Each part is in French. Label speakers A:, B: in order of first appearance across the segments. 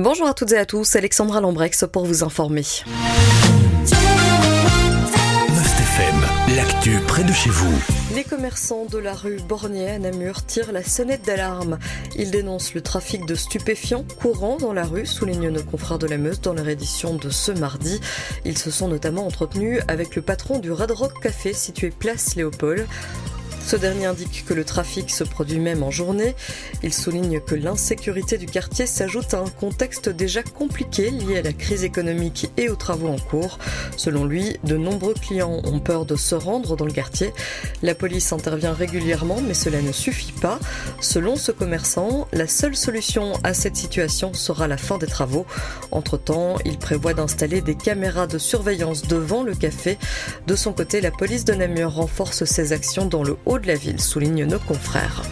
A: Bonjour à toutes et à tous, Alexandra Lambrex pour vous informer.
B: l'actu près de chez vous.
A: Les commerçants de la rue Bornier à Namur tirent la sonnette d'alarme. Ils dénoncent le trafic de stupéfiants courant dans la rue, soulignent nos confrères de la Meuse dans leur édition de ce mardi. Ils se sont notamment entretenus avec le patron du Red Rock Café situé place Léopold. Ce dernier indique que le trafic se produit même en journée. Il souligne que l'insécurité du quartier s'ajoute à un contexte déjà compliqué lié à la crise économique et aux travaux en cours. Selon lui, de nombreux clients ont peur de se rendre dans le quartier. La police intervient régulièrement, mais cela ne suffit pas. Selon ce commerçant, la seule solution à cette situation sera la fin des travaux. Entre-temps, il prévoit d'installer des caméras de surveillance devant le café. De son côté, la police de Namur renforce ses actions dans le haut de la ville, soulignent nos confrères.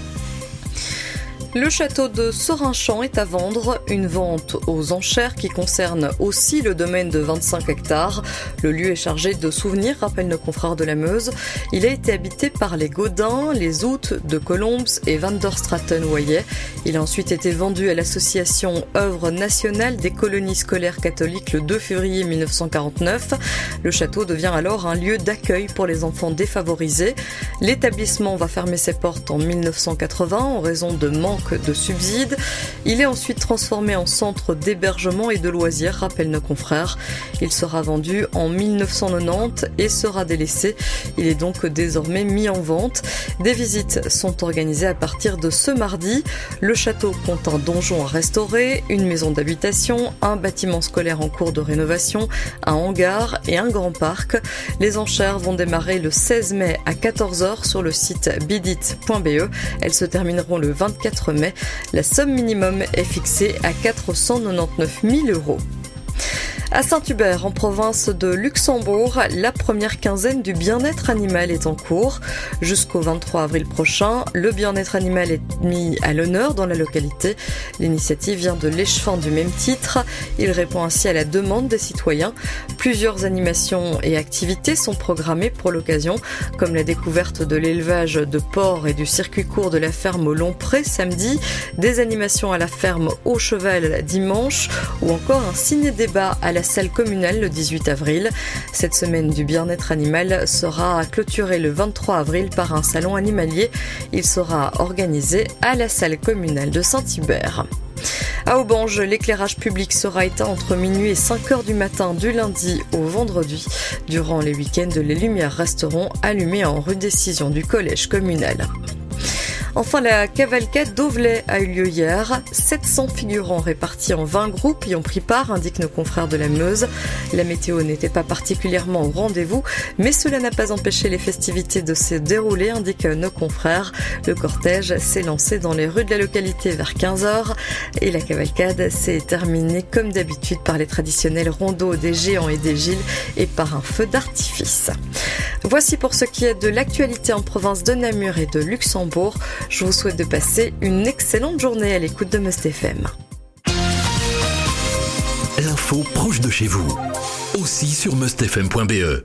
A: Le château de Sorinchamp est à vendre, une vente aux enchères qui concerne aussi le domaine de 25 hectares. Le lieu est chargé de souvenirs, rappellent nos confrères de la Meuse. Il a été habité par les Godins, les Outes de Colombes et Van der Straten-Wayet. Il a ensuite été vendu à l'association Œuvre nationale des colonies scolaires catholiques le 2 février 1949. Le château devient alors un lieu d'accueil pour les enfants défavorisés. L'établissement va fermer ses portes en 1980 en raison de manque de subsides. Il est ensuite transformé en centre d'hébergement et de loisirs, rappellent nos confrères. Il sera vendu en 1990 et sera délaissé. Il est donc désormais mis en vente. Des visites sont organisées à partir de ce mardi. Le château compte un donjon à restaurer, une maison d'habitation, un bâtiment scolaire en cours de rénovation, un hangar et un grand parc. Les enchères vont démarrer le 16 mai à 14h sur le site bidit.be. Elles se termineront le 24 mai. La somme minimum est fixée à 499 000 euros. À Saint-Hubert, en province de Luxembourg, la première quinzaine du bien-être animal est en cours. Jusqu'au 23 avril prochain, le bien-être animal est mis à l'honneur dans la localité. L'initiative vient de l'échevin du même titre. Il répond ainsi à la demande des citoyens. Plusieurs animations et activités sont programmées pour l'occasion, comme la découverte de l'élevage de porcs et du circuit court de la ferme au Long Pré samedi, des animations à la ferme au Cheval dimanche, ou encore un ciné-débat à la salle communale le 18 avril. Cette semaine du bien-être animal sera clôturée le 23 avril par un salon animalier. Il sera organisé à la salle communale de Saint-Hubert. À Aubange, l'éclairage public sera éteint entre minuit et 5 heures du matin du lundi au vendredi. Durant les week-ends, les lumières resteront allumées en rue décision du collège communal. Enfin, la cavalcade d'Auvelais a eu lieu hier. 700 figurants répartis en 20 groupes y ont pris part, indiquent nos confrères de la Meuse. La météo n'était pas particulièrement au rendez-vous, mais cela n'a pas empêché les festivités de se dérouler, indiquent nos confrères. Le cortège s'est lancé dans les rues de la localité vers 15h et la cavalcade s'est terminée comme d'habitude par les traditionnels rondeaux des géants et des giles et par un feu d'artifice. Voici pour ce qui est de l'actualité en province de Namur et de Luxembourg. Je vous souhaite de passer une excellente journée à l'écoute de Must FM.
B: L'info proche de chez vous, aussi sur mustfm.be.